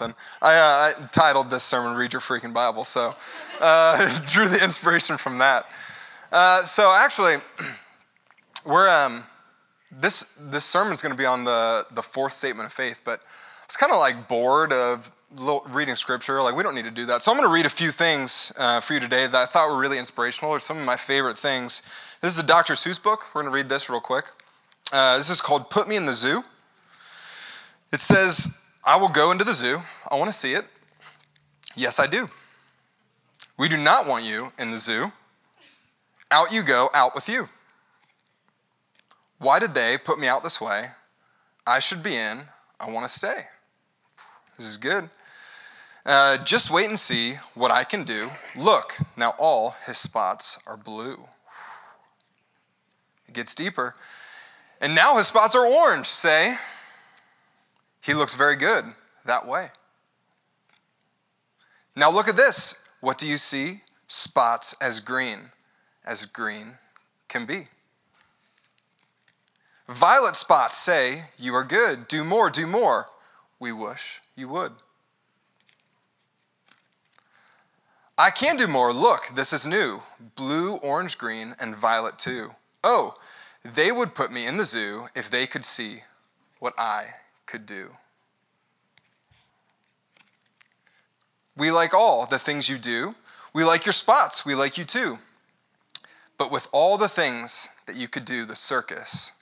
I, uh, I, titled this sermon "Read Your Freaking Bible," so uh, drew the inspiration from that. Uh, so actually, we're um, this this sermon's going to be on the the fourth statement of faith, but I was kind of like bored of reading scripture. Like we don't need to do that, so I'm going to read a few things uh, for you today that I thought were really inspirational, or some of my favorite things. This is a Dr. Seuss book. We're going to read this real quick. Uh, this is called "Put Me in the Zoo." It says. I will go into the zoo. I want to see it. Yes, I do. We do not want you in the zoo. Out you go, out with you. Why did they put me out this way? I should be in. I want to stay. This is good. Uh, just wait and see what I can do. Look, now all his spots are blue. It gets deeper. And now his spots are orange. Say, he looks very good that way. Now look at this. What do you see? Spots as green as green can be. Violet spots say, You are good. Do more, do more. We wish you would. I can do more. Look, this is new. Blue, orange, green, and violet too. Oh, they would put me in the zoo if they could see what I could do. We like all the things you do. We like your spots. We like you too. But with all the things that you could do, the circus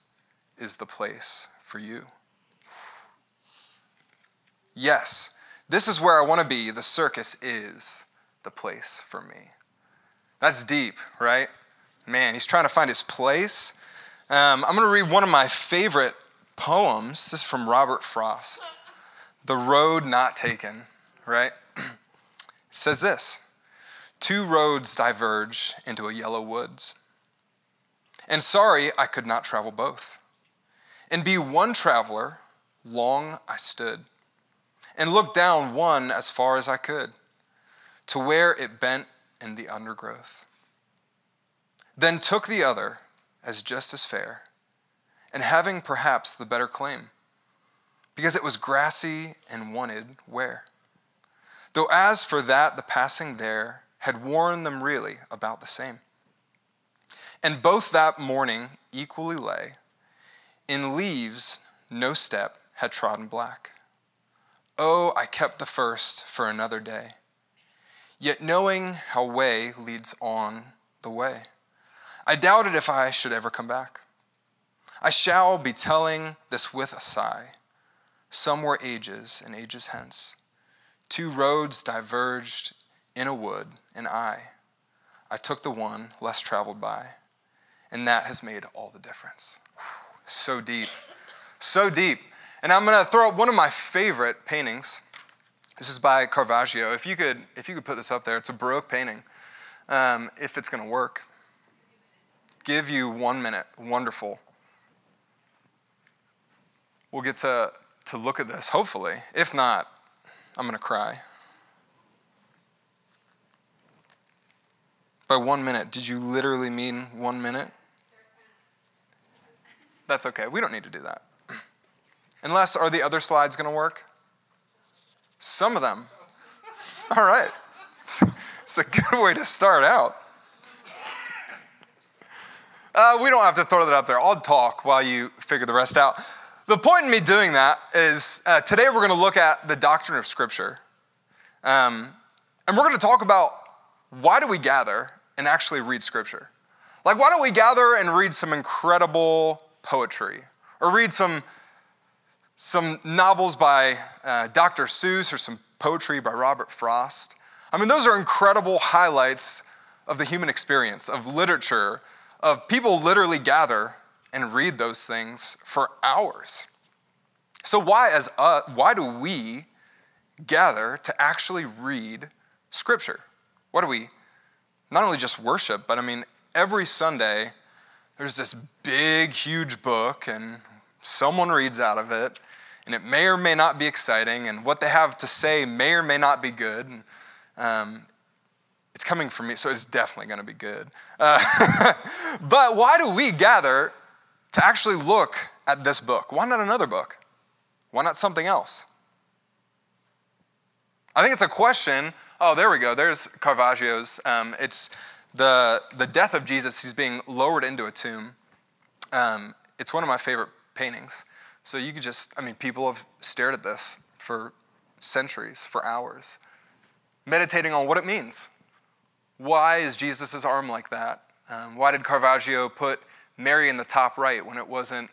is the place for you. Yes, this is where I want to be. The circus is the place for me. That's deep, right? Man, he's trying to find his place. Um, I'm going to read one of my favorite poems. This is from Robert Frost The Road Not Taken, right? Says this Two roads diverge into a yellow woods. And sorry I could not travel both. And be one traveler, long I stood, and looked down one as far as I could, to where it bent in the undergrowth. Then took the other as just as fair, and having perhaps the better claim because it was grassy and wanted wear. Though as for that, the passing there had worn them really about the same. And both that morning equally lay. In leaves, no step had trodden black. Oh, I kept the first for another day. Yet knowing how way leads on the way, I doubted if I should ever come back. I shall be telling this with a sigh some were ages and ages hence. Two roads diverged in a wood, and I, I took the one less traveled by, and that has made all the difference. So deep, so deep. And I'm going to throw up one of my favorite paintings. This is by Caravaggio. If you could, if you could put this up there, it's a Baroque painting. Um, if it's going to work, give you one minute. Wonderful. We'll get to to look at this, hopefully. If not, I'm going to cry. By one minute, did you literally mean one minute? That's okay. We don't need to do that. Unless, are the other slides going to work? Some of them. All right. It's a good way to start out. Uh, we don't have to throw that up there. I'll talk while you figure the rest out. The point in me doing that is uh, today we're going to look at the doctrine of Scripture. Um, and we're going to talk about why do we gather and actually read Scripture? Like, why don't we gather and read some incredible poetry or read some, some novels by uh, Dr. Seuss or some poetry by Robert Frost? I mean, those are incredible highlights of the human experience, of literature, of people literally gather and read those things for hours. So why as uh, why do we gather to actually read scripture? What do we not only just worship, but I mean every Sunday there's this big huge book and someone reads out of it and it may or may not be exciting and what they have to say may or may not be good. Um, it's coming from me, so it's definitely going to be good. Uh, but why do we gather to actually look at this book. Why not another book? Why not something else? I think it's a question. Oh, there we go. There's Caravaggio's. Um, it's the, the death of Jesus. He's being lowered into a tomb. Um, it's one of my favorite paintings. So you could just, I mean, people have stared at this for centuries, for hours, meditating on what it means. Why is Jesus' arm like that? Um, why did Caravaggio put Mary in the top right when it wasn't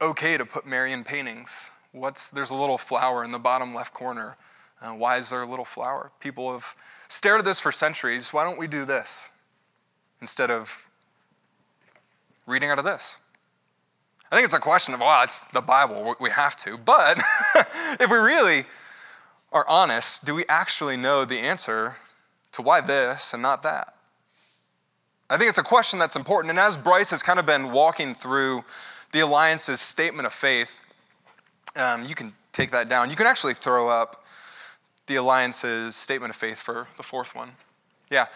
okay to put Mary in paintings? What's, there's a little flower in the bottom left corner. Uh, why is there a little flower? People have stared at this for centuries. Why don't we do this instead of reading out of this? I think it's a question of, well, it's the Bible, we have to. But if we really are honest, do we actually know the answer to why this and not that? I think it's a question that's important. And as Bryce has kind of been walking through the Alliance's statement of faith, um, you can take that down. You can actually throw up the Alliance's statement of faith for the fourth one. Yeah.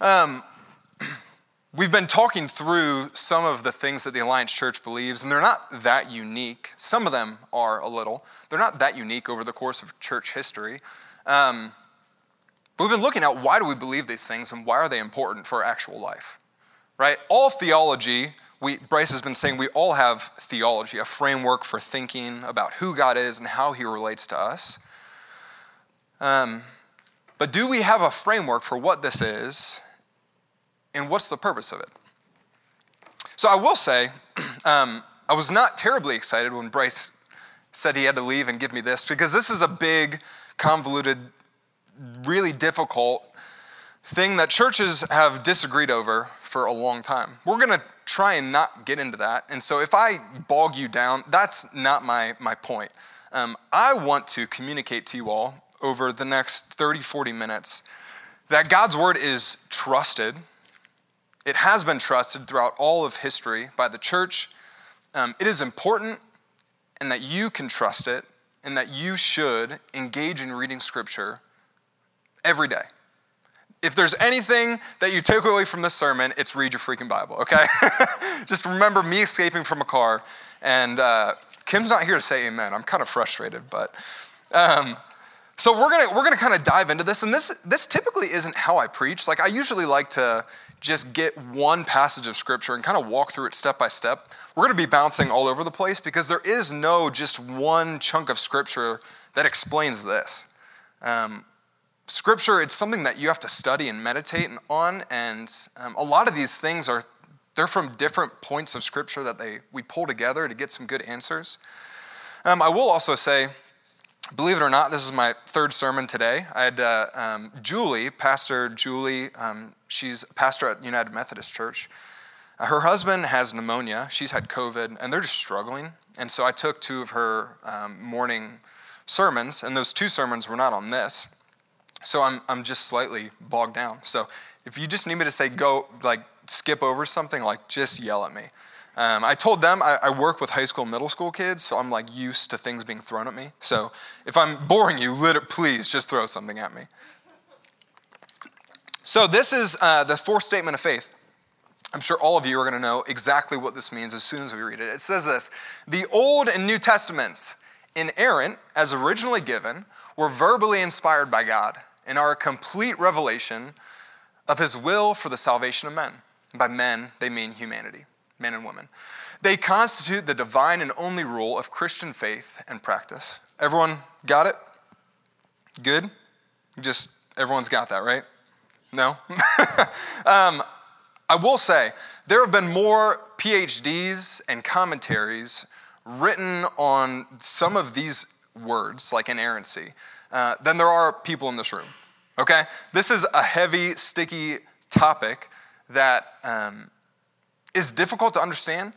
Um, we've been talking through some of the things that the Alliance Church believes, and they're not that unique. Some of them are a little. They're not that unique over the course of church history. Um, but we've been looking at why do we believe these things and why are they important for our actual life, right? All theology, we, Bryce has been saying we all have theology, a framework for thinking about who God is and how he relates to us. Um, but do we have a framework for what this is and what's the purpose of it? So I will say, um, I was not terribly excited when Bryce said he had to leave and give me this because this is a big, convoluted, really difficult thing that churches have disagreed over for a long time. We're going to try and not get into that. And so if I bog you down, that's not my, my point. Um, I want to communicate to you all over the next 30, 40 minutes that God's word is trusted it has been trusted throughout all of history by the church. Um, it is important and that you can trust it and that you should engage in reading scripture every day. If there's anything that you take away from this sermon, it's read your freaking Bible, okay? Just remember me escaping from a car, and uh, Kim's not here to say amen. I'm kind of frustrated, but. Um, so we're gonna we're gonna kind of dive into this, and this this typically isn't how I preach. Like I usually like to just get one passage of scripture and kind of walk through it step by step. We're to be bouncing all over the place because there is no just one chunk of scripture that explains this. Um, scripture, it's something that you have to study and meditate on, and um, a lot of these things are they're from different points of scripture that they we pull together to get some good answers. Um, I will also say believe it or not, this is my third sermon today. I had uh, um, Julie, Pastor Julie, um, she's a pastor at United Methodist Church. Uh, her husband has pneumonia. She's had COVID, and they're just struggling. And so I took two of her um, morning sermons, and those two sermons were not on this. So I'm, I'm just slightly bogged down. So if you just need me to say go, like skip over something, like just yell at me. Um, I told them I, I, work with high school, middle school kids, so I'm like used to things being thrown at me. So if I'm boring you, lit- please just throw something at me. So this is uh, the fourth statement of faith. I'm sure all of you are going to know exactly what this means as soon as we read it. It says this The Old and New Testaments, inerrant as originally given, were verbally inspired by God and are a complete revelation of his will for the salvation of men. by men, they mean humanity men and women. They constitute the divine and only rule of Christian faith and practice. Everyone got it? Good? Just everyone's got that, right? No? um, I will say, there have been more PhDs and commentaries written on some of these words, like inerrancy, uh, than there are people in this room. Okay? This is a heavy, sticky topic that um, is difficult to understand,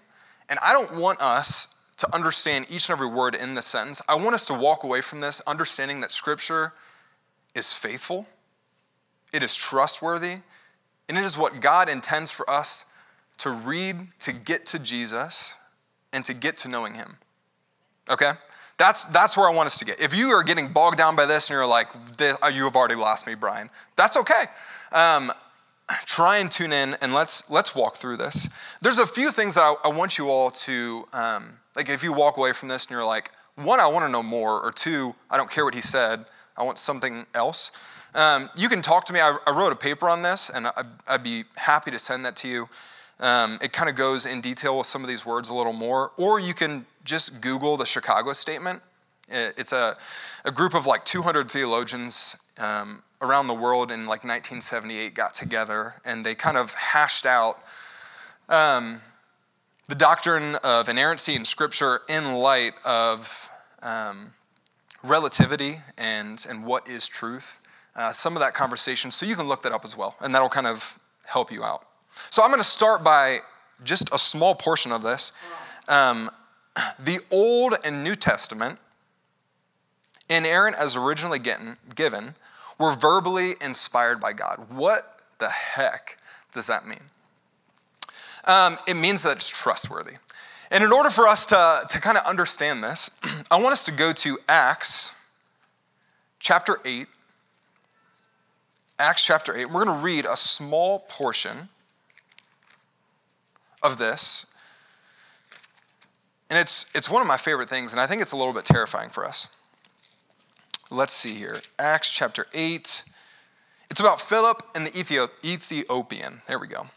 and I don't want us to understand each and every word in this sentence. I want us to walk away from this understanding that Scripture is faithful, it is trustworthy, and it is what God intends for us to read to get to Jesus and to get to knowing Him. Okay? That's, that's where I want us to get. If you are getting bogged down by this and you're like, you have already lost me, Brian, that's okay. Um, try and tune in and let's let's walk through this. There's a few things I, I want you all to um, like. If you walk away from this and you're like, one, I want to know more, or two, I don't care what he said. I want something else, um, you can talk to me. I, I, wrote a paper on this, and I, would be happy to send that to you. Um, it kind of goes in detail with some of these words a little more. Or you can just Google the Chicago Statement. It's a, a group of like 200 theologians um, around the world in like 1978 got together and they kind of hashed out um, the doctrine of inerrancy in Scripture in light of um, relativity and, and what is truth. Uh, some of that conversation, so you can look that up as well, and that'll kind of help you out. So I'm going to start by just a small portion of this. Um, the Old and New Testament, inerrant as originally given, were verbally inspired by God. What the heck does that mean? Um, it means that it's trustworthy. And in order for us to, to kind of understand this, I want us to go to Acts chapter 8. Acts chapter 8. We're going to read a small portion of this. And it's, it's one of my favorite things, and I think it's a little bit terrifying for us. Let's see here. Acts chapter 8. It's about Philip and the Ethiopian. There we go.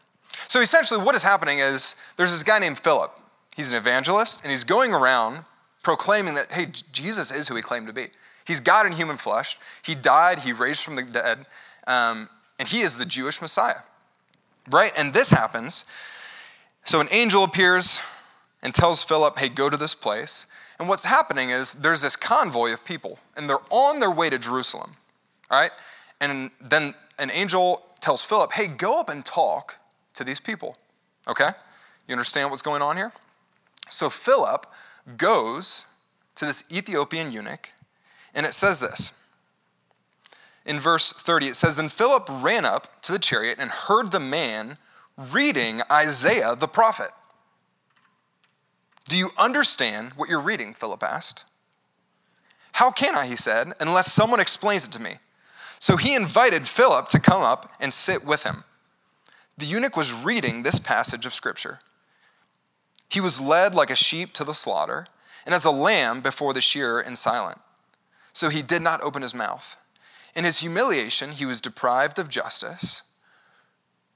So essentially, what is happening is there's this guy named Philip. He's an evangelist, and he's going around proclaiming that, hey, Jesus is who he claimed to be. He's God in human flesh. He died, he raised from the dead, um, and he is the Jewish Messiah. Right? And this happens. So an angel appears and tells Philip, hey, go to this place. And what's happening is there's this convoy of people, and they're on their way to Jerusalem. All right? And then an angel tells Philip, hey, go up and talk to these people. Okay? You understand what's going on here? So Philip goes to this Ethiopian eunuch, and it says this. In verse 30, it says, Then Philip ran up to the chariot and heard the man reading Isaiah the prophet. Do you understand what you're reading? Philip asked. How can I, he said, unless someone explains it to me? So he invited Philip to come up and sit with him. The eunuch was reading this passage of Scripture. He was led like a sheep to the slaughter, and as a lamb before the shearer and silent. So he did not open his mouth. In his humiliation, he was deprived of justice.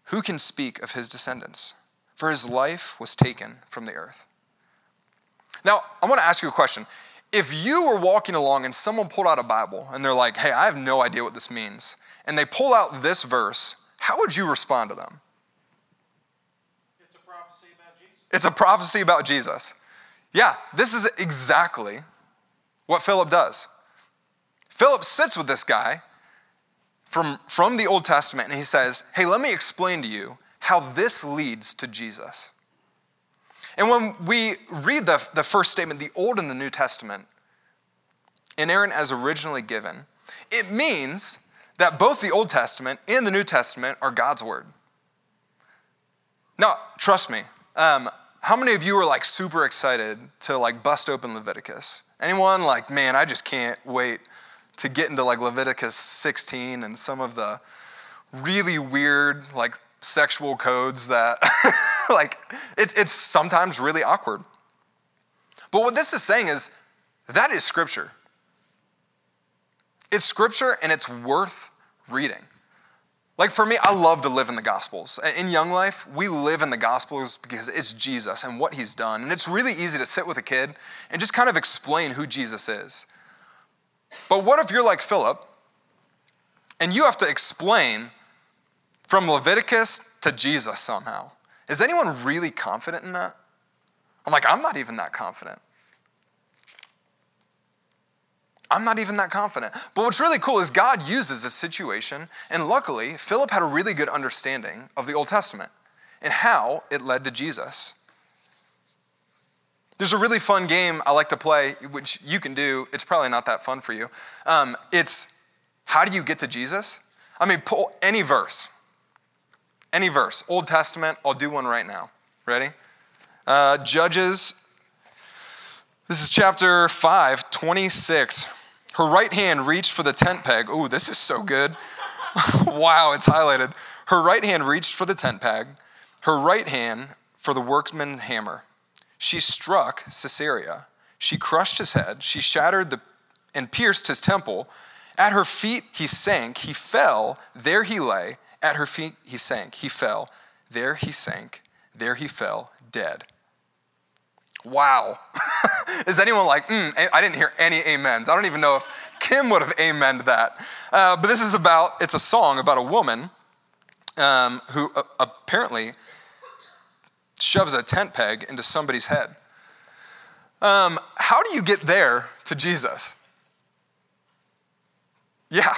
Who can speak of his descendants? For his life was taken from the earth. Now, I want to ask you a question. If you were walking along and someone pulled out a Bible and they're like, hey, I have no idea what this means, and they pull out this verse, how would you respond to them? It's a prophecy about Jesus. It's a prophecy about Jesus. Yeah, this is exactly what Philip does. Philip sits with this guy from, from the Old Testament and he says, Hey, let me explain to you how this leads to Jesus. And when we read the, the first statement, the Old and the New Testament, inerrant as originally given, it means that both the Old Testament and the New Testament are God's Word. Now, trust me, um, how many of you are like super excited to like bust open Leviticus? Anyone like, man, I just can't wait to get into like Leviticus 16 and some of the really weird like sexual codes that like it, it's sometimes really awkward. But what this is saying is that is scripture. It's scripture and it's worth reading. Like for me, I love to live in the Gospels. In Young Life, we live in the Gospels because it's Jesus and what he's done. And it's really easy to sit with a kid and just kind of explain who Jesus is. But what if you're like Philip and you have to explain from Leviticus to Jesus somehow? Is anyone really confident in that? I'm like, I'm not even that confident. I'm not even that confident. But what's really cool is God uses this situation, and luckily, Philip had a really good understanding of the Old Testament and how it led to Jesus. There's a really fun game I like to play, which you can do. It's probably not that fun for you. Um, it's how do you get to Jesus? I mean, pull any verse, any verse, Old Testament. I'll do one right now. Ready? Uh, Judges. This is chapter 5, 26. Her right hand reached for the tent peg. Ooh, this is so good. wow, it's highlighted. Her right hand reached for the tent peg, her right hand for the workman's hammer. She struck Sisera. She crushed his head. She shattered the, and pierced his temple At her feet he sank, he fell, there he lay. At her feet he sank, he fell, there he sank, there he fell, dead. Wow. Is anyone like, mm, I didn't hear any amens? I don't even know if Kim would have amened that. Uh, but this is about, it's a song about a woman um, who uh, apparently shoves a tent peg into somebody's head. Um, how do you get there to Jesus? Yeah.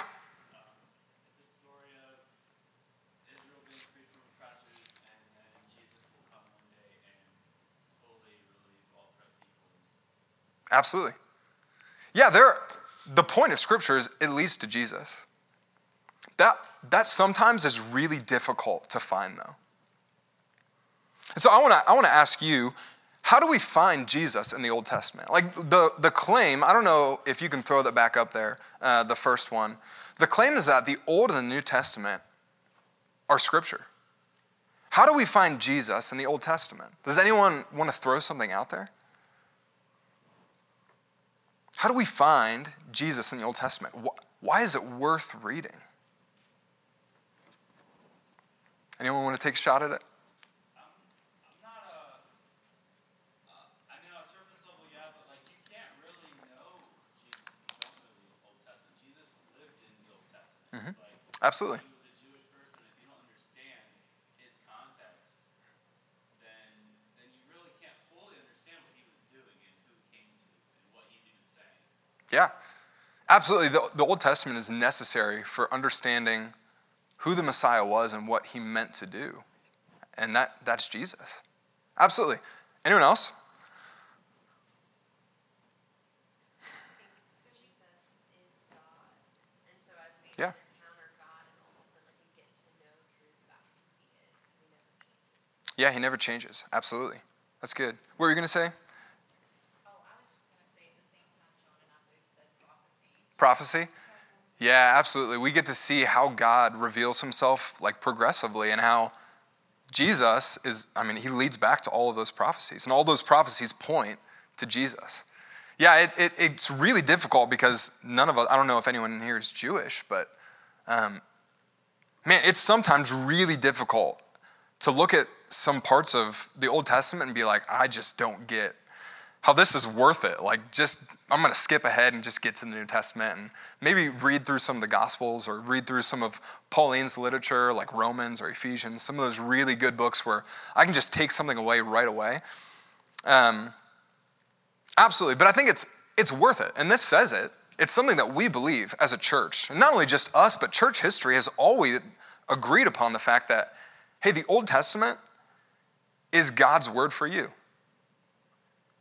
Absolutely. Yeah, there the point of scripture is it leads to Jesus. That that sometimes is really difficult to find though. And so I want to I want to ask you how do we find Jesus in the Old Testament? Like the, the claim, I don't know if you can throw that back up there, uh, the first one. The claim is that the Old and the New Testament are Scripture. How do we find Jesus in the Old Testament? Does anyone want to throw something out there? How do we find Jesus in the Old Testament? Why is it worth reading? Anyone want to take a shot at it? Mm-hmm. Absolutely. Yeah, absolutely. The, the Old Testament is necessary for understanding who the Messiah was and what he meant to do. And that, that's Jesus. Absolutely. Anyone else? Yeah, he never changes. Absolutely. That's good. What were you going to say? Prophecy. Yeah, absolutely. We get to see how God reveals himself like progressively and how Jesus is, I mean, he leads back to all of those prophecies, and all those prophecies point to Jesus. Yeah, it, it, it's really difficult because none of us, I don't know if anyone here is Jewish, but um, man, it's sometimes really difficult to look at some parts of the Old Testament and be like, I just don't get how this is worth it. Like, just, I'm going to skip ahead and just get to the New Testament and maybe read through some of the Gospels or read through some of Pauline's literature, like Romans or Ephesians, some of those really good books where I can just take something away right away. Um, absolutely. But I think it's, it's worth it. And this says it. It's something that we believe as a church. And not only just us, but church history has always agreed upon the fact that, hey, the Old Testament is God's word for you.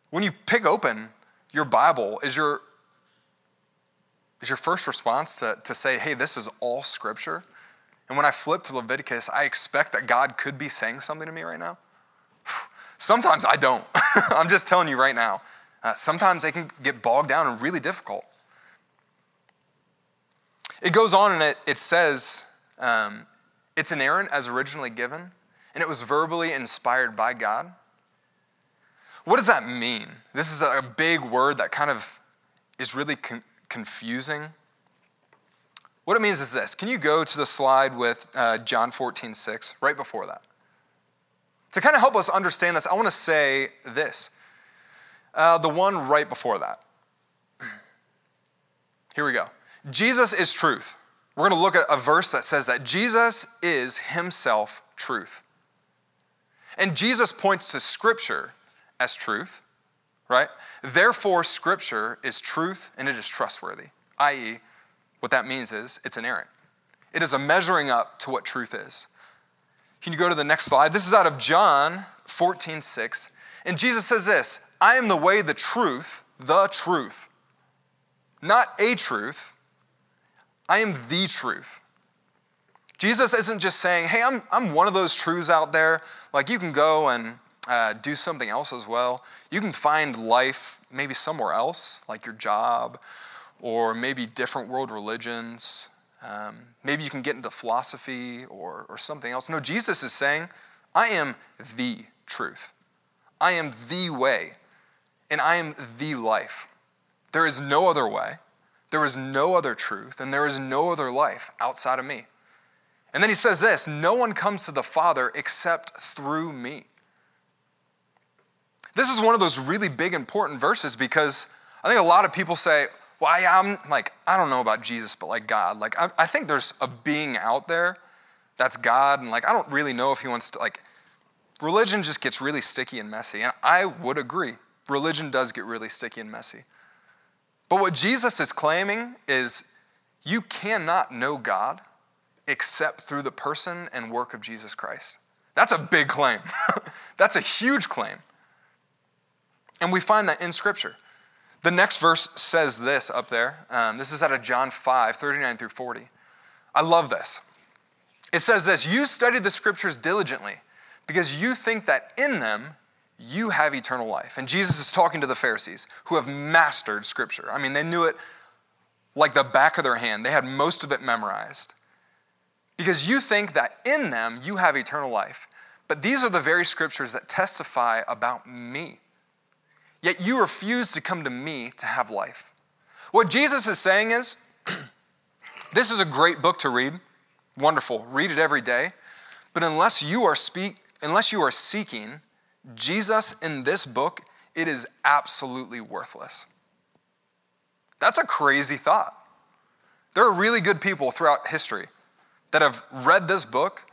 When you pick open your Bible, is your, is your first response to, to say, hey, this is all scripture? And when I flip to Leviticus, I expect that God could be saying something to me right now. Sometimes I don't. I'm just telling you right now. Uh, sometimes they can get bogged down and really difficult. It goes on and it, it says um, it's inerrant as originally given, and it was verbally inspired by God. What does that mean? This is a big word that kind of is really con- confusing. What it means is this. Can you go to the slide with uh, John 14, 6, right before that? To kind of help us understand this, I want to say this. Uh, the one right before that. Here we go. Jesus is truth. We're going to look at a verse that says that Jesus is himself truth. And Jesus points to Scripture as truth, right? Therefore, Scripture is truth and it is trustworthy, i.e., what that means is it's inerrant. It is a measuring up to what truth is. Can you go to the next slide? This is out of John 14, 6. And Jesus says this I am the way, the truth, the truth. Not a truth, I am the truth. Jesus isn't just saying, hey, I'm, I'm one of those truths out there. Like, you can go and uh, do something else as well. You can find life maybe somewhere else, like your job, or maybe different world religions. Um, maybe you can get into philosophy or, or something else. No, Jesus is saying, I am the truth. I am the way, and I am the life. There is no other way. There is no other truth, and there is no other life outside of me. And then he says this No one comes to the Father except through me. This is one of those really big, important verses because I think a lot of people say, well, I, am like, I don't know about Jesus, but like God. Like, I, I think there's a being out there that's God, and like, I don't really know if he wants to, like, religion just gets really sticky and messy. And I would agree. Religion does get really sticky and messy. But what Jesus is claiming is you cannot know God except through the person and work of Jesus Christ. That's a big claim. That's a huge claim. And we find that in Scripture. The next verse says this up there. Um, this is out of John 5, 39 through 40. I love this. It says this You study the Scriptures diligently because you think that in them you have eternal life. And Jesus is talking to the Pharisees who have mastered Scripture. I mean, they knew it like the back of their hand, they had most of it memorized. Because you think that in them you have eternal life. But these are the very Scriptures that testify about me. Yet you refuse to come to me to have life. What Jesus is saying is this is a great book to read. Wonderful. Read it every day. But unless you are speak unless you are seeking Jesus in this book, it is absolutely worthless. That's a crazy thought. There are really good people throughout history that have read this book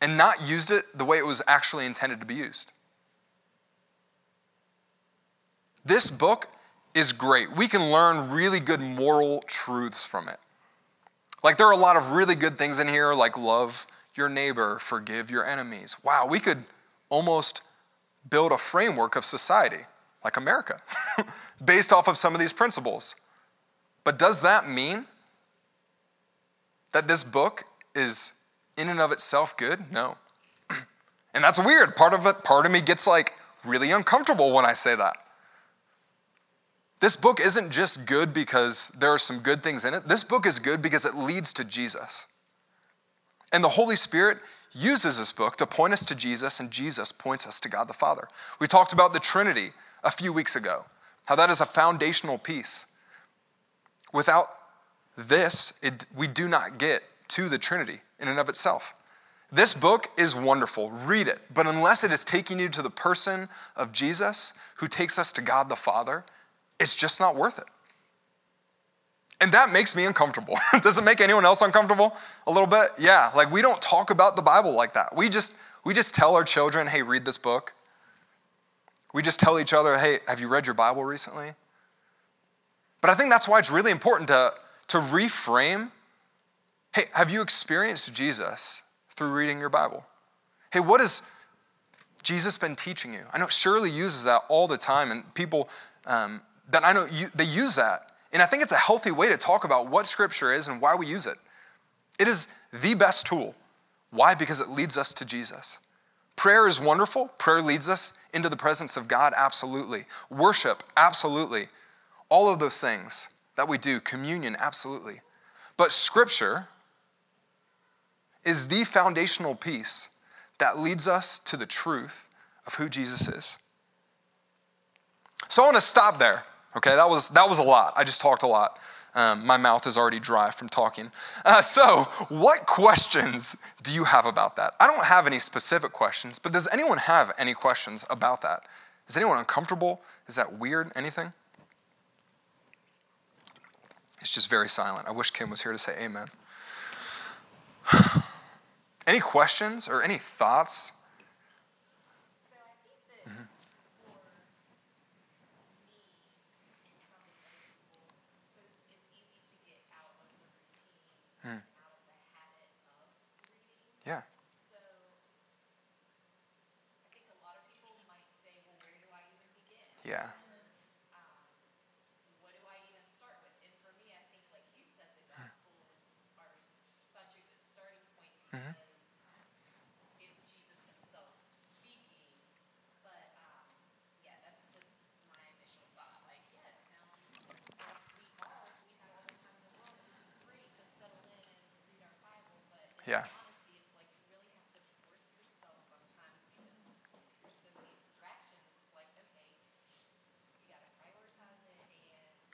and not used it the way it was actually intended to be used. This book is great. We can learn really good moral truths from it. Like, there are a lot of really good things in here, like love your neighbor, forgive your enemies. Wow, we could almost build a framework of society, like America, based off of some of these principles. But does that mean that this book is in and of itself good? No. and that's weird. Part of it, part of me gets like really uncomfortable when I say that. This book isn't just good because there are some good things in it. This book is good because it leads to Jesus. And the Holy Spirit uses this book to point us to Jesus, and Jesus points us to God the Father. We talked about the Trinity a few weeks ago, how that is a foundational piece. Without this, it, we do not get to the Trinity in and of itself. This book is wonderful. Read it. But unless it is taking you to the person of Jesus, who takes us to God the Father, it's just not worth it. And that makes me uncomfortable. Does it make anyone else uncomfortable a little bit? Yeah, like we don't talk about the Bible like that. We just we just tell our children, "Hey, read this book." We just tell each other, "Hey, have you read your Bible recently?" But I think that's why it's really important to to reframe, "Hey, have you experienced Jesus through reading your Bible?" Hey, what has Jesus been teaching you? I know Shirley uses that all the time, and people um, that I know you, they use that and I think it's a healthy way to talk about what Scripture is and why we use it. It is the best tool. Why? Because it leads us to Jesus. Prayer is wonderful. Prayer leads us into the presence of God, absolutely. Worship, absolutely. All of those things that we do, communion, absolutely. But Scripture is the foundational piece that leads us to the truth of who Jesus is. So I want to stop there Okay, that was, that was a lot. I just talked a lot. Um, my mouth is already dry from talking. Uh, so, what questions do you have about that? I don't have any specific questions, but does anyone have any questions about that? Is anyone uncomfortable? Is that weird? Anything? It's just very silent. I wish Kim was here to say amen. any questions or any thoughts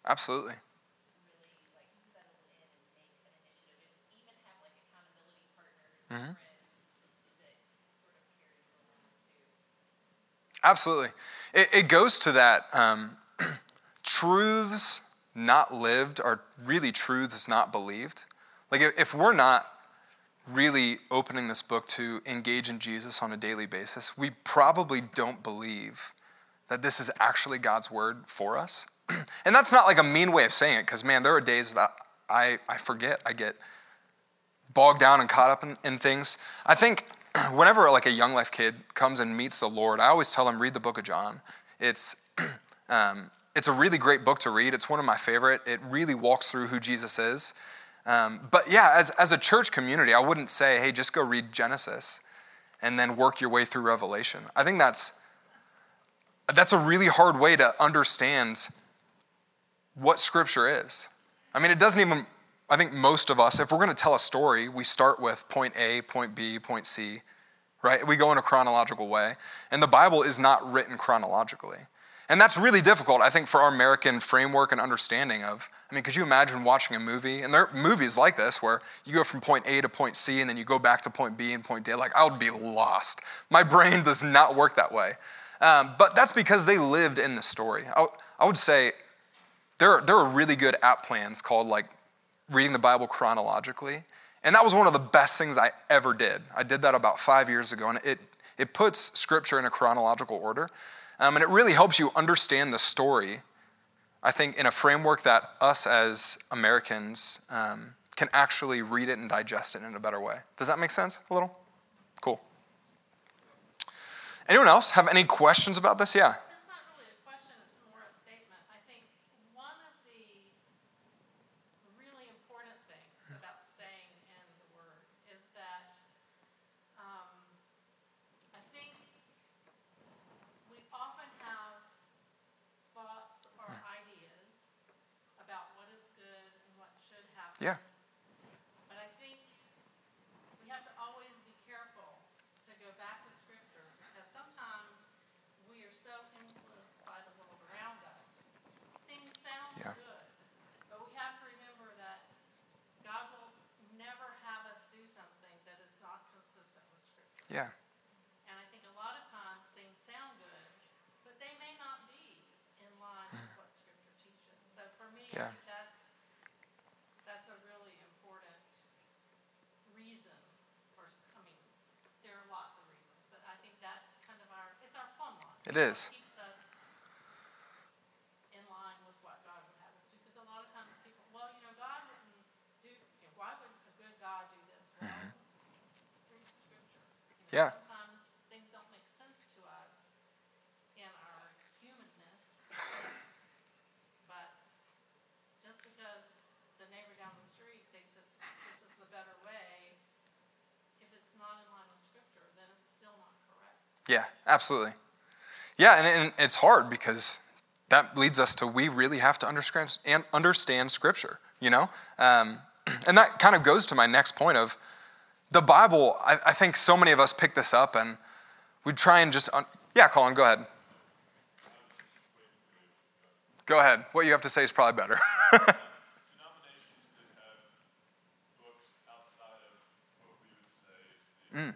Absolutely. Mm-hmm. Absolutely. It, it, goes to that um, truths not lived are really truths not believed. Like, if we're not really opening this book to engage in Jesus on a daily basis, we probably don't believe that this is actually God's word for us. and that's not like a mean way of saying it, because man, there are days that I, I forget, I get bogged down and caught up in, in things. I think whenever like a young life kid comes and meets the Lord, I always tell them read the book of John. It's um, it's a really great book to read. It's one of my favorite. It really walks through who Jesus is. Um, but yeah, as, as a church community, I wouldn't say, hey, just go read Genesis and then work your way through Revelation. I think that's, that's a really hard way to understand what Scripture is. I mean, it doesn't even, I think most of us, if we're going to tell a story, we start with point A, point B, point C, right? We go in a chronological way. And the Bible is not written chronologically. And that's really difficult, I think, for our American framework and understanding of. I mean, could you imagine watching a movie? And there are movies like this where you go from point A to point C and then you go back to point B and point D. Like, I would be lost. My brain does not work that way. Um, but that's because they lived in the story. I, I would say there are, there are really good app plans called like reading the Bible chronologically. And that was one of the best things I ever did. I did that about five years ago, and it, it puts scripture in a chronological order. Um, and it really helps you understand the story, I think, in a framework that us as Americans um, can actually read it and digest it in a better way. Does that make sense a little? Cool. Anyone else have any questions about this? Yeah. Yeah. But I think we have to always be careful to go back to Scripture because sometimes we are so influenced by the world around us. Things sound yeah. good, but we have to remember that God will never have us do something that is not consistent with Scripture. Yeah. And I think a lot of times things sound good, but they may not be in line mm. with what Scripture teaches. So for me, yeah. It is. Yeah. Sometimes things don't make sense to us in our humanness, but just because the neighbor down the street thinks it's, this is the better way, if it's not in line with Scripture, then it's still not correct. Yeah, absolutely. Yeah, and, and it's hard because that leads us to we really have to understand, and understand Scripture, you know? Um, and that kind of goes to my next point of the Bible. I, I, think so many of us pick this up and we try and just, un- yeah, Colin, go ahead. Go ahead. What you have to say is probably better. mm.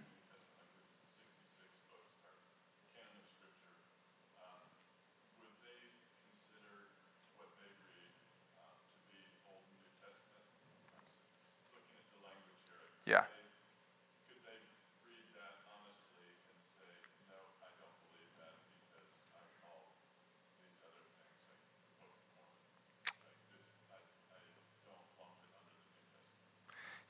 Yeah.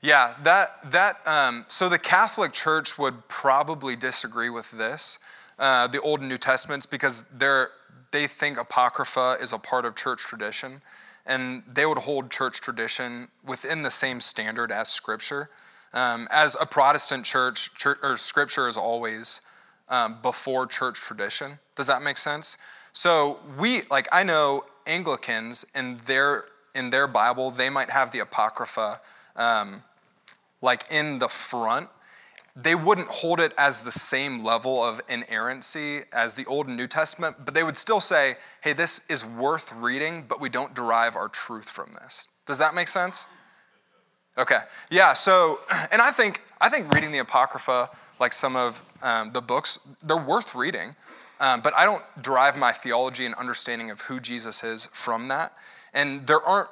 Yeah, that that um, so the Catholic Church would probably disagree with this, uh, the Old and New Testaments, because they're they think apocrypha is a part of church tradition, and they would hold church tradition within the same standard as Scripture. Um, as a Protestant church, church or scripture is always um, before church tradition. Does that make sense? So we, like, I know Anglicans in their in their Bible, they might have the Apocrypha, um, like in the front. They wouldn't hold it as the same level of inerrancy as the Old and New Testament, but they would still say, hey, this is worth reading, but we don't derive our truth from this. Does that make sense? Okay. Yeah. So, and I think I think reading the Apocrypha, like some of um, the books, they're worth reading. Um, but I don't derive my theology and understanding of who Jesus is from that. And there aren't,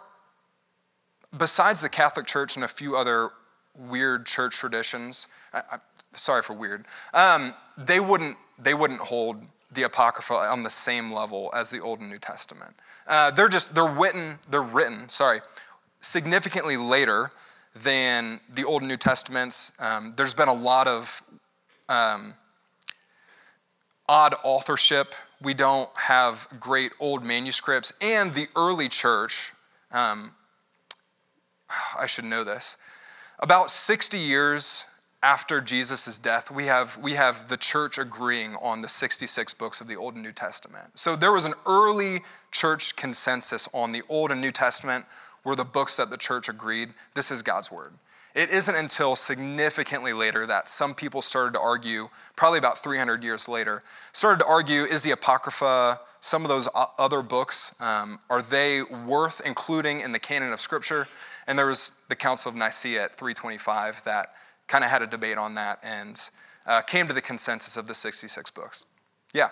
besides the Catholic Church and a few other weird church traditions, I, I, sorry for weird, um, they wouldn't they wouldn't hold the Apocrypha on the same level as the Old and New Testament. Uh, they're just they're written they're written sorry significantly later than the Old and New Testaments. Um, there's been a lot of um, odd authorship. We don't have great old manuscripts, and the early church. Um, I should know this. About 60 years after Jesus' death, we have, we have the church agreeing on the 66 books of the Old and New Testament. So there was an early church consensus on the Old and New Testament were the books that the church agreed this is God's word. It isn't until significantly later that some people started to argue, probably about 300 years later, started to argue is the Apocrypha, some of those other books, um, are they worth including in the canon of Scripture? And there was the Council of Nicaea at 325 that kind of had a debate on that and uh, came to the consensus of the 66 books. Yeah.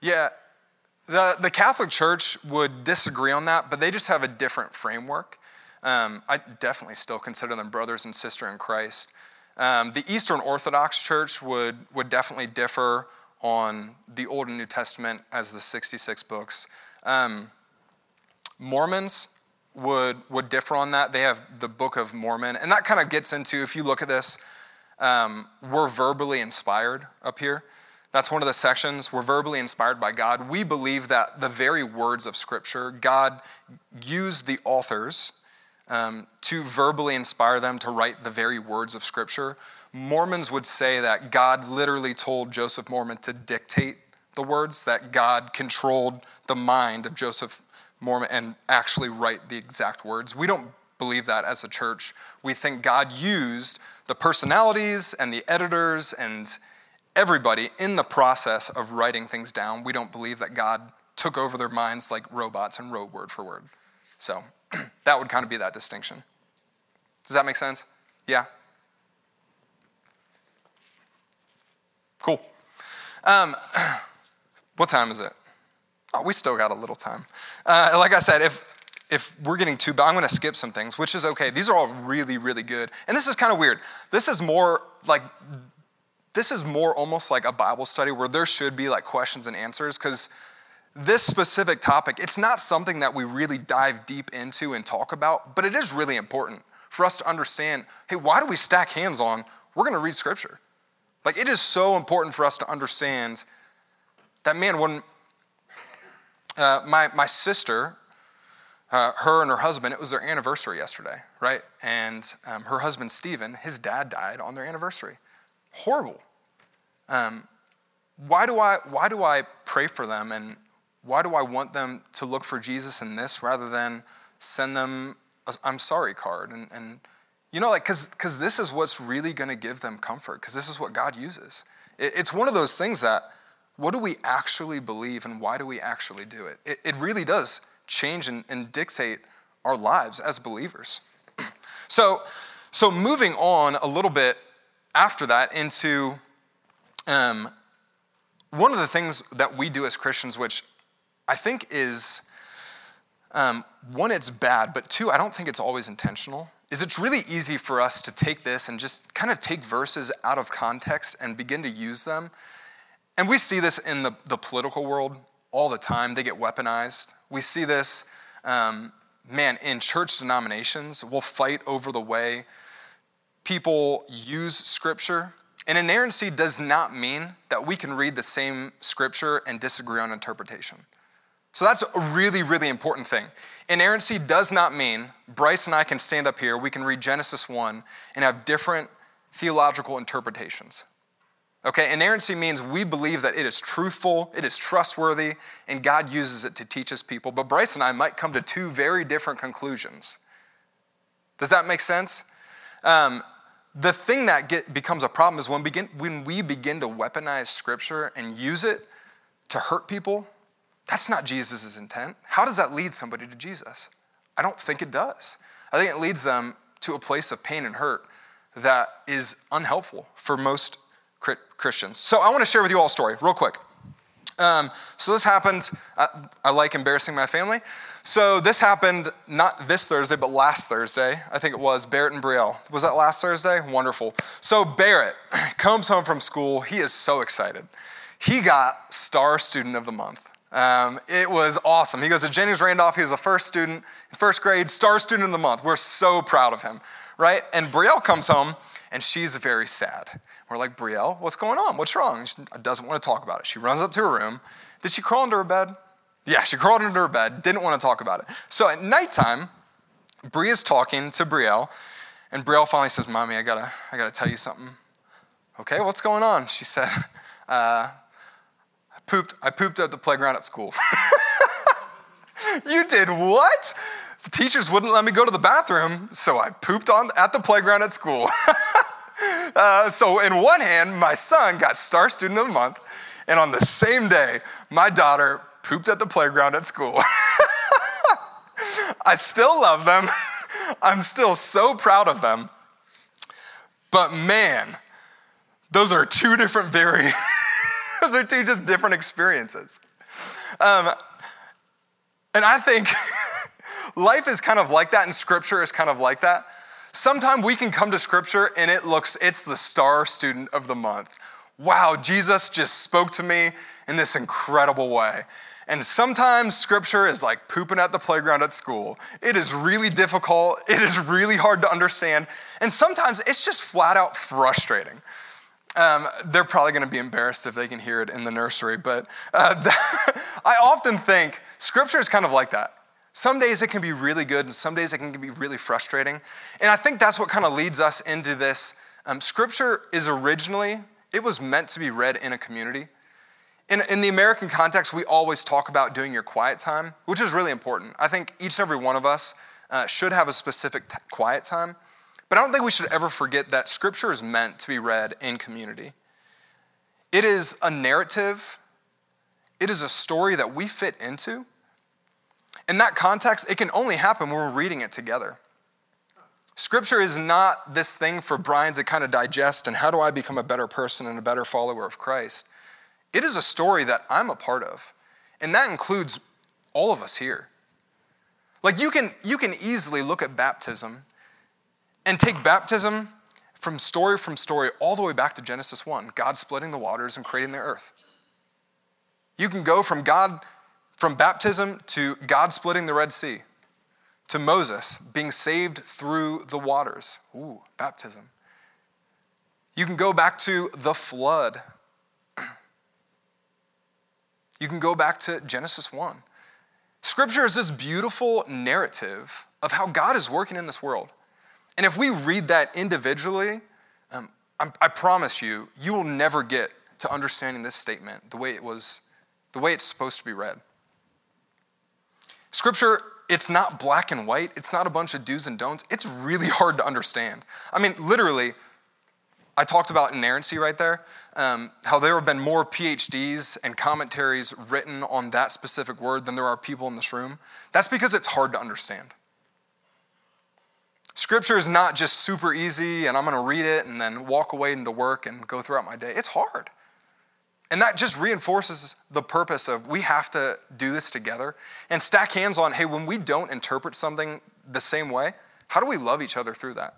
Yeah, the, the Catholic Church would disagree on that, but they just have a different framework. Um, I definitely still consider them brothers and sister in Christ. Um, the Eastern Orthodox Church would, would definitely differ on the Old and New Testament as the 66 books. Um, Mormons would, would differ on that. They have the Book of Mormon, and that kind of gets into, if you look at this, um, we're verbally inspired up here. That's one of the sections. We're verbally inspired by God. We believe that the very words of Scripture, God used the authors um, to verbally inspire them to write the very words of Scripture. Mormons would say that God literally told Joseph Mormon to dictate the words, that God controlled the mind of Joseph Mormon and actually write the exact words. We don't believe that as a church. We think God used the personalities and the editors and everybody in the process of writing things down. We don't believe that God took over their minds like robots and wrote word for word. So that would kind of be that distinction. Does that make sense? Yeah? Cool. Um, what time is it? Oh, we still got a little time. Uh, like I said, if if we're getting too bad, I'm going to skip some things, which is okay. These are all really, really good. And this is kind of weird. This is more like this is more almost like a Bible study where there should be like questions and answers because this specific topic, it's not something that we really dive deep into and talk about, but it is really important for us to understand hey, why do we stack hands on? We're going to read scripture. Like, it is so important for us to understand that, man, when uh, my, my sister, uh, her and her husband, it was their anniversary yesterday, right? And um, her husband, Stephen, his dad died on their anniversary horrible. Um, why, do I, why do I pray for them and why do I want them to look for Jesus in this rather than send them a I'm sorry card? And, and you know, like, because this is what's really going to give them comfort, because this is what God uses. It, it's one of those things that what do we actually believe and why do we actually do it? It, it really does change and, and dictate our lives as believers. so, so moving on a little bit after that into um, one of the things that we do as Christians, which I think is um, one, it's bad, but two, I don't think it's always intentional, is it's really easy for us to take this and just kind of take verses out of context and begin to use them. And we see this in the, the political world all the time. They get weaponized. We see this, um, man, in church denominations. We'll fight over the way people use scripture. And inerrancy does not mean that we can read the same scripture and disagree on interpretation. So that's a really, really important thing. Inerrancy does not mean Bryce and I can stand up here, we can read Genesis 1 and have different theological interpretations. Okay, inerrancy means we believe that it is truthful, it is trustworthy, and God uses it to teach his people. But Bryce and I might come to two very different conclusions. Does that make sense? Um, the thing that get, becomes a problem is when, begin, when we begin to weaponize scripture and use it to hurt people. That's not Jesus' intent. How does that lead somebody to Jesus? I don't think it does. I think it leads them to a place of pain and hurt that is unhelpful for most Christians. So I want to share with you all a story, real quick. Um, so this happened. I, I, like embarrassing my family. So this happened not this Thursday, but last Thursday. I think it was Barrett and Brielle. Was that last Thursday? Wonderful. So Barrett comes home from school. He is so excited. He got Star Student of the Month. Um, it was awesome. He goes to Jennings Randolph. He was a first student, first grade, Star Student of the Month. We're so proud of him, right? And Brielle comes home and she's very sad. We're like, Brielle, what's going on? What's wrong? She doesn't want to talk about it. She runs up to her room. Did she crawl into her bed? Yeah, she crawled into her bed, didn't want to talk about it. So at nighttime, Brie is talking to Brielle, and Brielle finally says, Mommy, I gotta, I gotta tell you something. Okay, what's going on? She said, uh, I pooped, I pooped at the playground at school. you did what? The teachers wouldn't let me go to the bathroom, so I pooped on at the playground at school. uh, so, in one hand, my son got Star Student of the Month, and on the same day, my daughter pooped at the playground at school. I still love them. I'm still so proud of them. But man, those are two different, very, those are two just different experiences. Um, and I think life is kind of like that, and scripture is kind of like that. Sometimes we can come to scripture and it looks, it's the star student of the month. Wow, Jesus just spoke to me in this incredible way. And sometimes scripture is like pooping at the playground at school. It is really difficult, it is really hard to understand, and sometimes it's just flat out frustrating. Um, they're probably going to be embarrassed if they can hear it in the nursery, but uh, I often think scripture is kind of like that. Some days it can be really good, and some days it can be really frustrating. And I think that's what kind of leads us into this. Um, scripture is originally, it was meant to be read in a community. In, in the American context, we always talk about doing your quiet time, which is really important. I think each and every one of us uh, should have a specific t- quiet time. But I don't think we should ever forget that scripture is meant to be read in community. It is a narrative, it is a story that we fit into. In that context, it can only happen when we're reading it together. Scripture is not this thing for Brian to kind of digest and how do I become a better person and a better follower of Christ. It is a story that I'm a part of, and that includes all of us here. Like you can, you can easily look at baptism and take baptism from story from story all the way back to Genesis 1, God splitting the waters and creating the earth. You can go from God from baptism to God splitting the Red Sea, to Moses being saved through the waters. Ooh, baptism. You can go back to the flood. You can go back to Genesis 1. Scripture is this beautiful narrative of how God is working in this world. And if we read that individually, um, I promise you, you will never get to understanding this statement the way it was, the way it's supposed to be read. Scripture, it's not black and white, it's not a bunch of do's and don'ts. It's really hard to understand. I mean, literally, I talked about inerrancy right there, um, how there have been more PhDs and commentaries written on that specific word than there are people in this room. That's because it's hard to understand. Scripture is not just super easy and I'm going to read it and then walk away into work and go throughout my day. It's hard. And that just reinforces the purpose of we have to do this together and stack hands on hey, when we don't interpret something the same way, how do we love each other through that?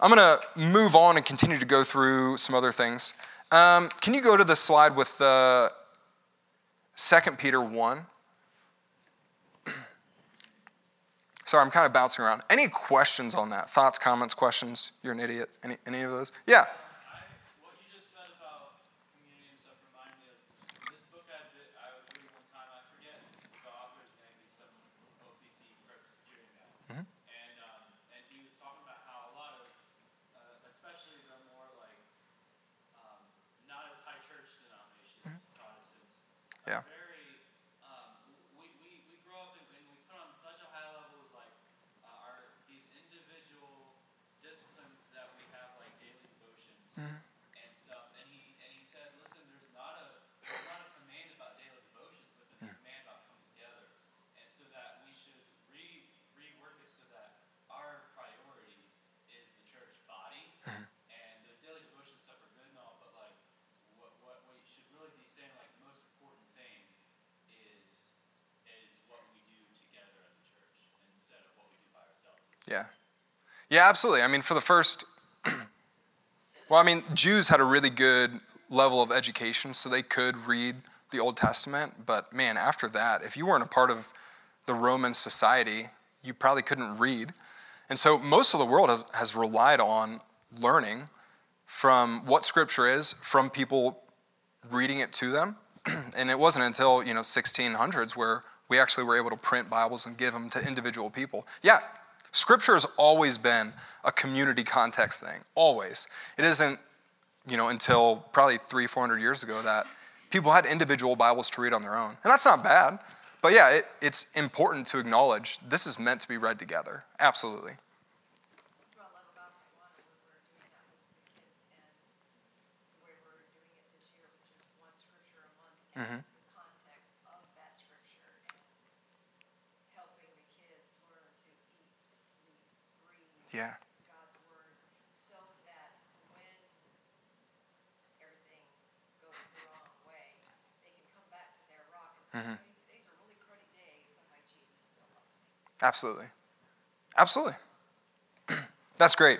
I'm going to move on and continue to go through some other things. Um, can you go to the slide with the uh, 2 Peter 1? Sorry, I'm kind of bouncing around. Any questions on that? Thoughts, comments, questions? You're an idiot. Any, any of those? Yeah. especially the more like um, Yeah. very um, we, we, we grow up and, and we put on such a high level as like uh, our these individual disciplines that we have like daily devotions and stuff and he and he said listen there's not a there's not a command about daily devotions but there's a command about coming together and so that we should re rework it so that our priority is the church body and those daily devotion stuff are good and all but like what what we should really be saying like the most important thing is is what we do together as a church instead of what we do by ourselves. Yeah. Yeah, absolutely. I mean, for the first, well, I mean, Jews had a really good level of education, so they could read the Old Testament. But man, after that, if you weren't a part of the Roman society, you probably couldn't read. And so most of the world has- has relied on learning from what Scripture is from people reading it to them. and it wasn't until you know 1600s where we actually were able to print Bibles and give them to individual people. Yeah, Scripture has always been a community context thing. Always. It isn't you know until probably three, four hundred years ago that people had individual Bibles to read on their own, and that's not bad. But yeah, it, it's important to acknowledge this is meant to be read together. Absolutely. What I love about the one when we're doing that with the kids and the way we're doing it this year, which is one scripture a month and the context of that scripture and helping the kids learn to eat, sleep, breathe. Yeah. God's word so that when everything goes the wrong way, they can come back to their rock and say, "Hey, today's a really day, but my Jesus still loves me. Absolutely. Absolutely. That's great.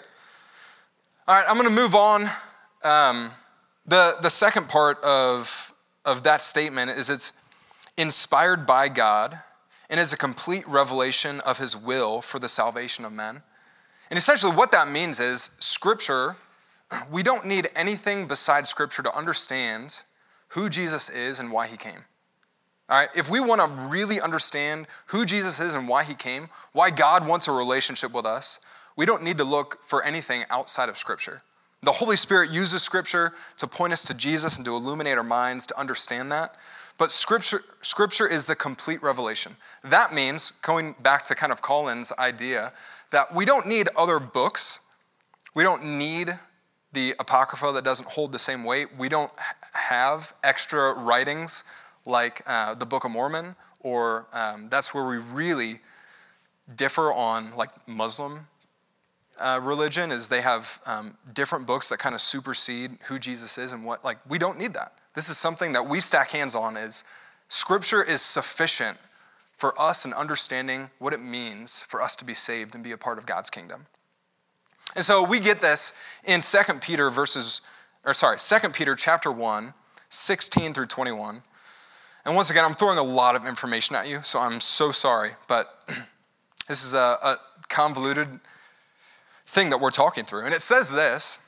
All right, I'm going to move on. Um, the, the second part of, of that statement is it's inspired by God and is a complete revelation of his will for the salvation of men. And essentially, what that means is Scripture, we don't need anything besides Scripture to understand who Jesus is and why he came. All right, if we want to really understand who Jesus is and why he came, why God wants a relationship with us, we don't need to look for anything outside of Scripture. The Holy Spirit uses Scripture to point us to Jesus and to illuminate our minds to understand that. But Scripture, Scripture is the complete revelation. That means, going back to kind of Colin's idea, that we don't need other books. We don't need the Apocrypha that doesn't hold the same weight. We don't have extra writings like uh, the Book of Mormon, or um, that's where we really differ on like Muslim uh, religion is they have um, different books that kind of supersede who Jesus is and what like we don't need that. This is something that we stack hands on is scripture is sufficient for us in understanding what it means for us to be saved and be a part of God's kingdom. And so we get this in 2 Peter verses or sorry, 2 Peter chapter 1, 16 through 21. And once again, I'm throwing a lot of information at you, so I'm so sorry, but this is a, a convoluted thing that we're talking through. And it says this,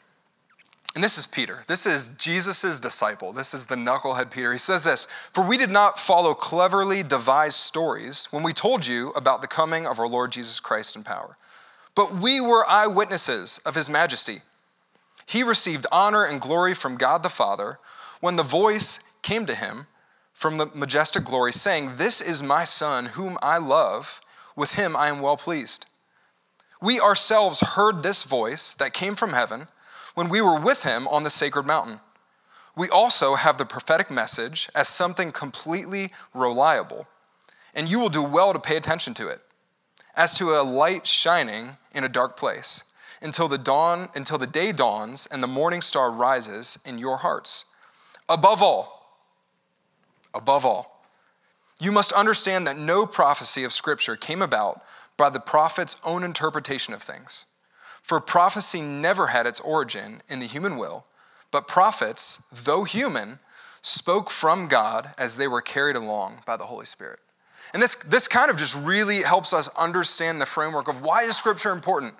and this is Peter. This is Jesus' disciple. This is the knucklehead Peter. He says this For we did not follow cleverly devised stories when we told you about the coming of our Lord Jesus Christ in power, but we were eyewitnesses of his majesty. He received honor and glory from God the Father when the voice came to him from the majestic glory, saying, This is my Son, whom I love. With him I am well pleased. We ourselves heard this voice that came from heaven when we were with him on the sacred mountain. We also have the prophetic message as something completely reliable, and you will do well to pay attention to it, as to a light shining in a dark place, until the dawn, until the day dawns and the morning star rises in your hearts. Above all, above all, you must understand that no prophecy of Scripture came about by the prophet's own interpretation of things. For prophecy never had its origin in the human will, but prophets, though human, spoke from God as they were carried along by the Holy Spirit. And this, this kind of just really helps us understand the framework of why is Scripture important?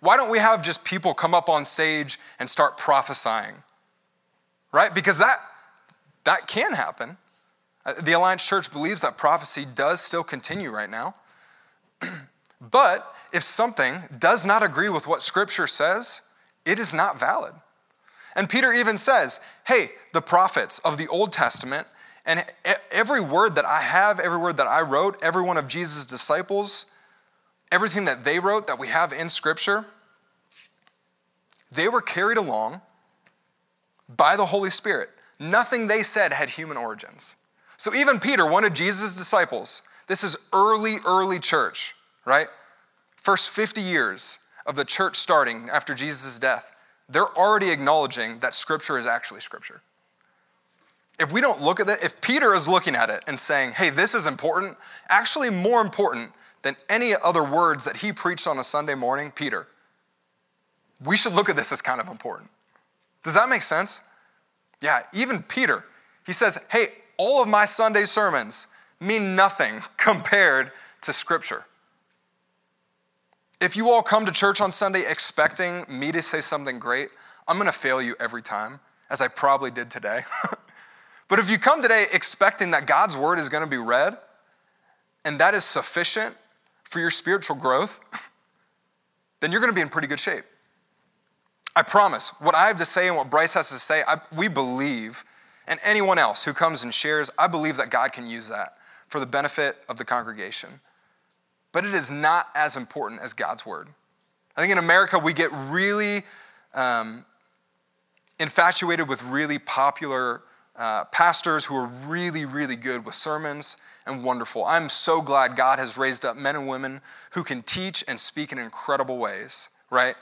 Why don't we have just people come up on stage and start prophesying? Right? Because that, that can happen. Uh, The Alliance Church believes that prophecy does still continue right now. but if something does not agree with what Scripture says, it is not valid. And Peter even says, hey, the prophets of the Old Testament And every word that I have, every word that I wrote, every one of Jesus' disciples, everything that they wrote that we have in Scripture, they were carried along by the Holy Spirit. Nothing they said had human origins. So even Peter, one of Jesus' disciples, this is early, early church, right? First 50 years of the church starting after Jesus' death, they're already acknowledging that Scripture is actually Scripture. If we don't look at it, if Peter is looking at it and saying, hey, this is important, actually more important than any other words that he preached on a Sunday morning, Peter, we should look at this as kind of important. Does that make sense? Yeah, even Peter, he says, hey, all of my Sunday sermons mean nothing compared to Scripture. If you all come to church on Sunday expecting me to say something great, I'm going to fail you every time, as I probably did today. but if you come today expecting that God's word is going to be read, and that is sufficient for your spiritual growth, then you're going to be in pretty good shape. I promise, what I have to say and what Bryce has to say, I, we believe, and anyone else who comes and shares, I believe that God can use that for the benefit of the congregation. But it is not as important as God's word. I think in America, we get really um, infatuated with really popular uh, pastors who are really, really good with sermons and wonderful. I'm so glad God has raised up men and women who can teach and speak in incredible ways, right?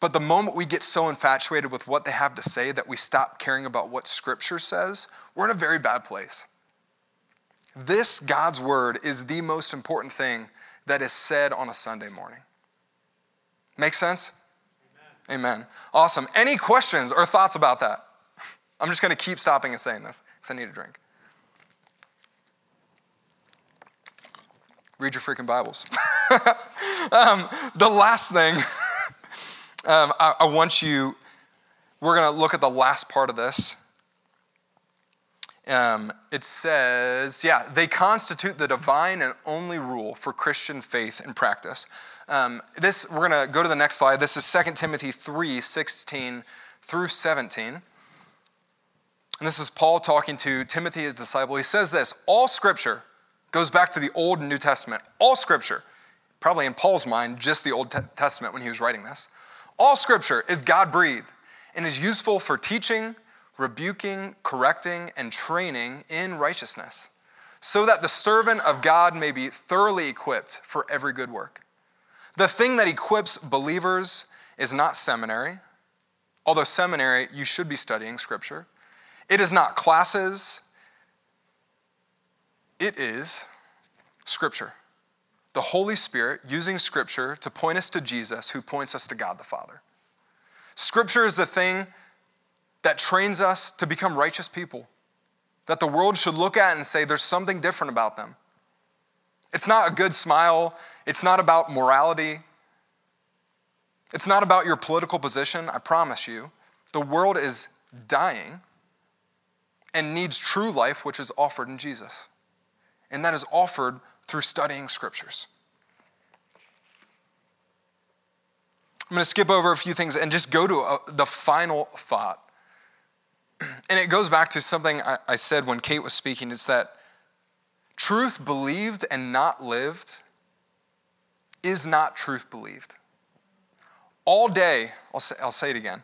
But the moment we get so infatuated with what they have to say that we stop caring about what Scripture says, we're in a very bad place. This, God's Word, is the most important thing that is said on a Sunday morning. Make sense? Amen. Amen. Awesome. Any questions or thoughts about that? I'm just going to keep stopping and saying this because I need a drink. Read your freaking Bibles. um, the last thing um, I, I want you, we're going to look at the last part of this. Um, it says, yeah, they constitute the divine and only rule for Christian faith and practice. Um, this, we're going to go to the next slide. This is 2 Timothy 3 16 through 17. And this is Paul talking to Timothy, his disciple. He says this All scripture goes back to the Old and New Testament. All scripture, probably in Paul's mind, just the Old Testament when he was writing this. All scripture is God breathed and is useful for teaching, rebuking, correcting, and training in righteousness, so that the servant of God may be thoroughly equipped for every good work. The thing that equips believers is not seminary, although seminary, you should be studying scripture. It is not classes, it is scripture the Holy Spirit using Scripture to point us to Jesus, who points us to God the Father. Scripture is the thing that trains us to become righteous people, that the world should look at and say there's something different about them. It's not a good smile, it's not about morality, it's not about your political position, I promise you. The world is dying and needs true life, which is offered in Jesus. And that is offered through studying scriptures. I'm going to skip over a few things and just go to a, the final thought. And it goes back to something I, I said when Kate was speaking it's that truth believed and not lived is not truth believed. All day, I'll say, I'll say it again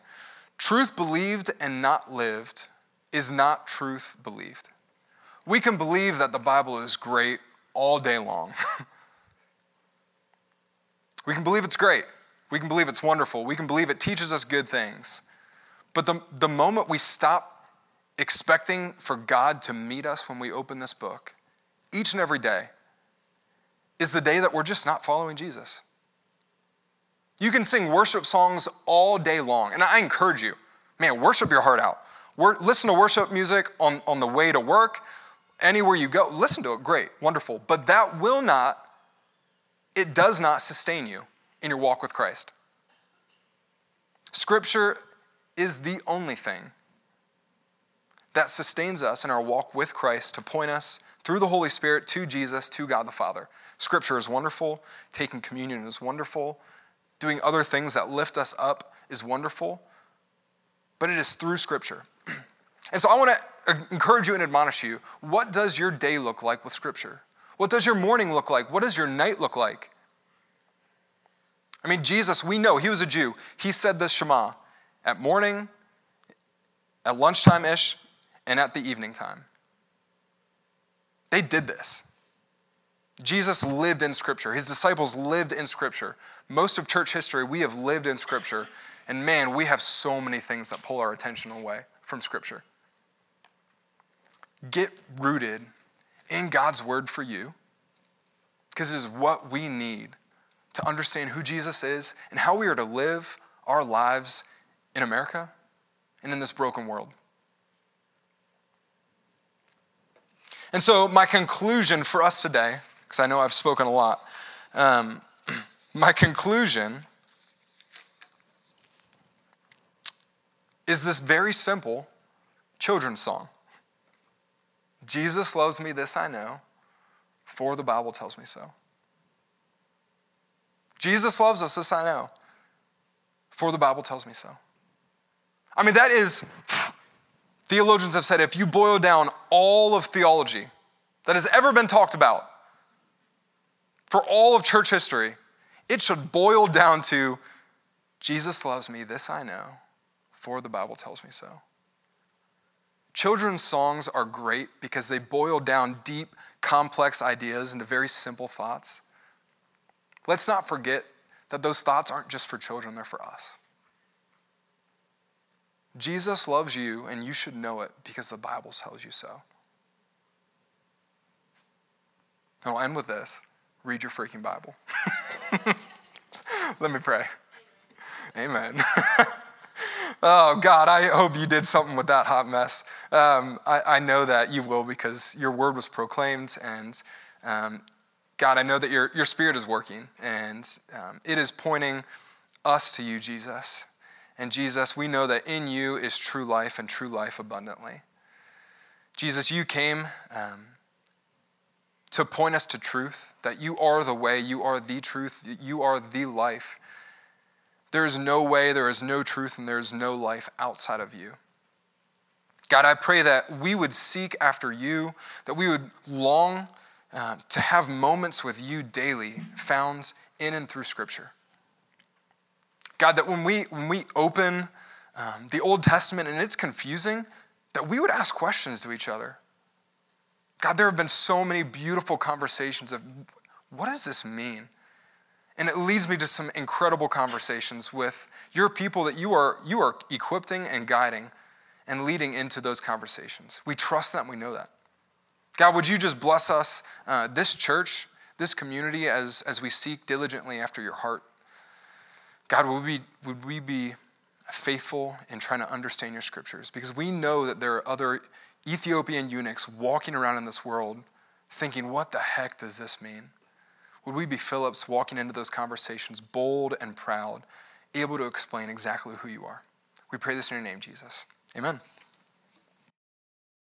truth believed and not lived is not truth believed. We can believe that the Bible is great all day long. we can believe it's great. We can believe it's wonderful. We can believe it teaches us good things. But the, the moment we stop expecting for God to meet us when we open this book, each and every day, is the day that we're just not following Jesus. You can sing worship songs all day long, and I encourage you, man, worship your heart out. listen to worship music on, on the way to work, anywhere you go, listen to it, great, wonderful. But that will not, it does not sustain you in your walk with Christ. Scripture is the only thing that sustains us in our walk with Christ to point us through the Holy Spirit to Jesus, to God the Father. Scripture is wonderful, taking communion is wonderful, doing other things that lift us up is wonderful, but it is through Scripture. And so I want to encourage you and admonish you. What does your day look like with Scripture? What does your morning look like? What does your night look like? I mean, Jesus, we know he was a Jew. He said the Shema at morning, at lunchtime ish, and at the evening time. They did this. Jesus lived in Scripture. His disciples lived in Scripture. Most of church history, we have lived in Scripture. And man, we have so many things that pull our attention away from Scripture. Get rooted in God's Word for you, because it is what we need to understand who Jesus is and how we are to live our lives in America and in this broken world. And so, my conclusion for us today, because I know I've spoken a lot, um, my conclusion is this very simple children's song Jesus loves me, this I know, for the Bible tells me so. Jesus loves us, this I know, for the Bible tells me so. I mean, that is, theologians have said, if you boil down all of theology that has ever been talked about for all of church history, it should boil down to Jesus loves me, this I know, for the Bible tells me so. Children's songs are great because they boil down deep, complex ideas into very simple thoughts. Let's not forget that those thoughts aren't just for children, they're for us. Jesus loves you, and you should know it because the Bible tells you so. And I'll end with this read your freaking Bible. Let me pray. Amen. oh, God, I hope you did something with that hot mess. Um, I, I, know that you will because your word was proclaimed, and um, God, I know that your, your spirit is working, and um, it is pointing us to you, Jesus. And Jesus, we know that in you is true life and true life abundantly. Jesus, you came um, to point us to truth, that you are the way, you are the truth, you are the life. There is no way, there is no truth, and there is no life outside of you. God, I pray that we would seek after you, that we would long uh, to have moments with you daily found in and through Scripture. God, that when we, when we open um, the Old Testament and it's confusing, that we would ask questions to each other. God, there have been so many beautiful conversations of what does this mean? And it leads me to some incredible conversations with your people that you are, you are equipping and guiding and leading into those conversations. We trust that and we know that. God, would you just bless us, uh, this church, this community, as, as we seek diligently after your heart? God, would we, would we be faithful in trying to understand your scriptures? Because we know that there are other Ethiopian eunuchs walking around in this world thinking, what the heck does this mean? Would we be Philips walking into those conversations bold and proud, able to explain exactly who you are? We pray this in your name, Jesus. Amen.